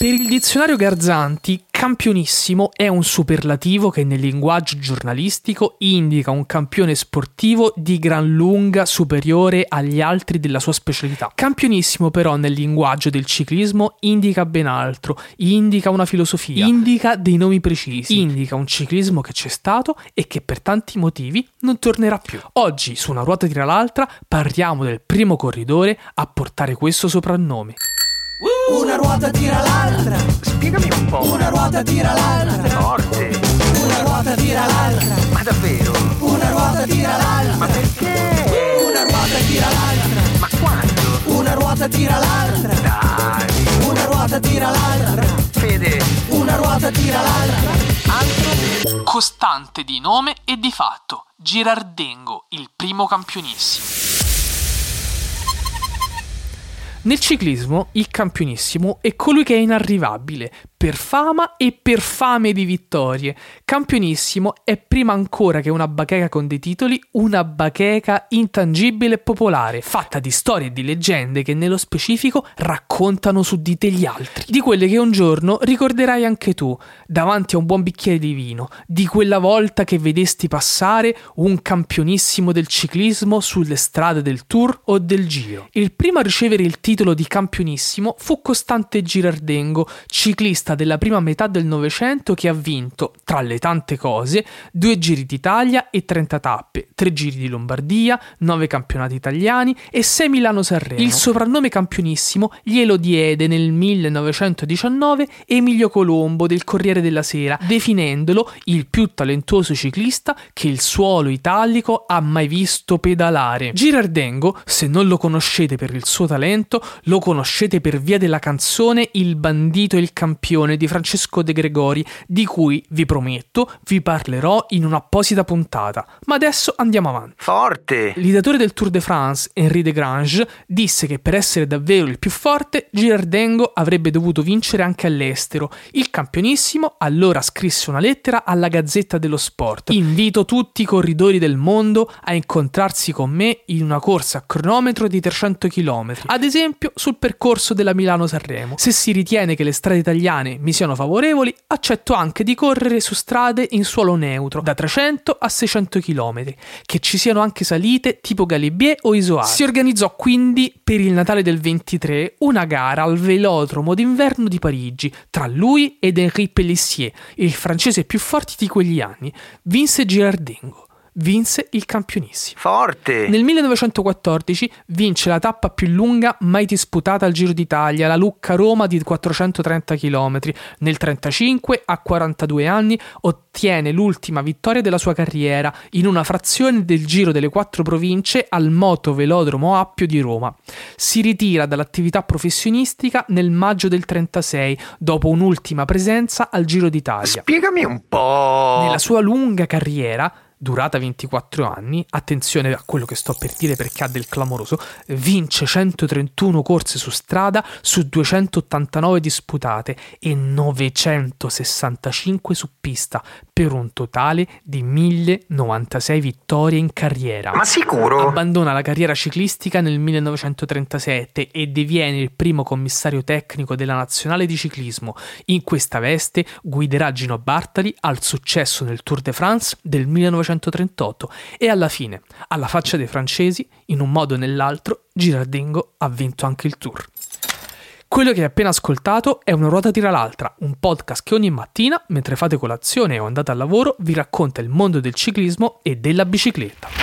Per il dizionario Garzanti, campionissimo è un superlativo che nel linguaggio giornalistico indica un campione sportivo di gran lunga superiore agli altri della sua specialità. Campionissimo però nel linguaggio del ciclismo indica ben altro, indica una filosofia, indica dei nomi precisi, indica un ciclismo che c'è stato e che per tanti motivi non tornerà più. Oggi su una ruota tira l'altra parliamo del primo corridore a portare questo soprannome. Una ruota tira l'altra. Spiegami un po'. Una ruota tira l'altra. Forte. Una ruota tira l'altra. Ma davvero? Una ruota tira l'altra. Ma perché? Una ruota tira l'altra. Ma quando? Una ruota tira l'altra. Dai. Una ruota tira l'altra. Fede. Una ruota tira l'altra. Altro? Costante di nome e di fatto, Girardengo, il primo campionissimo. Nel ciclismo, il campionissimo è colui che è inarrivabile, per fama e per fame di vittorie. Campionissimo è prima ancora che una bacheca con dei titoli, una bacheca intangibile e popolare, fatta di storie e di leggende che nello specifico raccontano su di te gli altri. Di quelle che un giorno ricorderai anche tu, davanti a un buon bicchiere di vino, di quella volta che vedesti passare un campionissimo del ciclismo sulle strade del Tour o del Giro. Il primo a ricevere il titolo di campionissimo fu Costante Girardengo, ciclista della prima metà del Novecento che ha vinto, tra le tante cose, due giri d'Italia e 30 tappe, tre giri di Lombardia, nove campionati italiani e sei Milano-Sanremo. Il soprannome campionissimo glielo diede nel 1919 Emilio Colombo del Corriere della Sera, definendolo il più talentuoso ciclista che il suolo italico ha mai visto pedalare. Girardengo, se non lo conoscete per il suo talento, lo conoscete per via della canzone Il bandito e il campione di Francesco De Gregori, di cui, vi prometto, vi parlerò in un'apposita puntata. Ma adesso andiamo avanti. Forte. L'ideatore del Tour de France, Henri de Grange, disse che per essere davvero il più forte, Girardengo avrebbe dovuto vincere anche all'estero. Il campionissimo allora scrisse una lettera alla Gazzetta dello Sport. Invito tutti i corridori del mondo a incontrarsi con me in una corsa a cronometro di 300 km, ad esempio sul percorso della Milano-Sanremo. Se si ritiene che le strade italiane mi siano favorevoli, accetto anche di correre su strade in suolo neutro, da 300 a 600 km, che ci siano anche salite tipo Galibier o Isoar. Si organizzò quindi per il Natale del 23 una gara al velodromo d'inverno di Parigi tra lui ed Henri Pellissier, il francese più forte di quegli anni. Vinse Girardengo vinse il campionissimo. Forte. Nel 1914 vince la tappa più lunga mai disputata al Giro d'Italia, la Lucca-Roma di 430 km. Nel 1935, a 42 anni, ottiene l'ultima vittoria della sua carriera in una frazione del Giro delle quattro province al Moto Velodromo Appio di Roma. Si ritira dall'attività professionistica nel maggio del 36, dopo un'ultima presenza al Giro d'Italia. Spiegami un po'. Nella sua lunga carriera durata 24 anni, attenzione a quello che sto per dire perché ha del clamoroso, vince 131 corse su strada su 289 disputate e 965 su pista, per un totale di 1096 vittorie in carriera. Ma sicuro? Abbandona la carriera ciclistica nel 1937 e diviene il primo commissario tecnico della nazionale di ciclismo. In questa veste guiderà Gino Bartali al successo nel Tour de France del 1938 e alla fine, alla faccia dei francesi, in un modo o nell'altro, Girardingo ha vinto anche il Tour. Quello che hai appena ascoltato è Una ruota tira l'altra, un podcast che ogni mattina, mentre fate colazione o andate al lavoro, vi racconta il mondo del ciclismo e della bicicletta.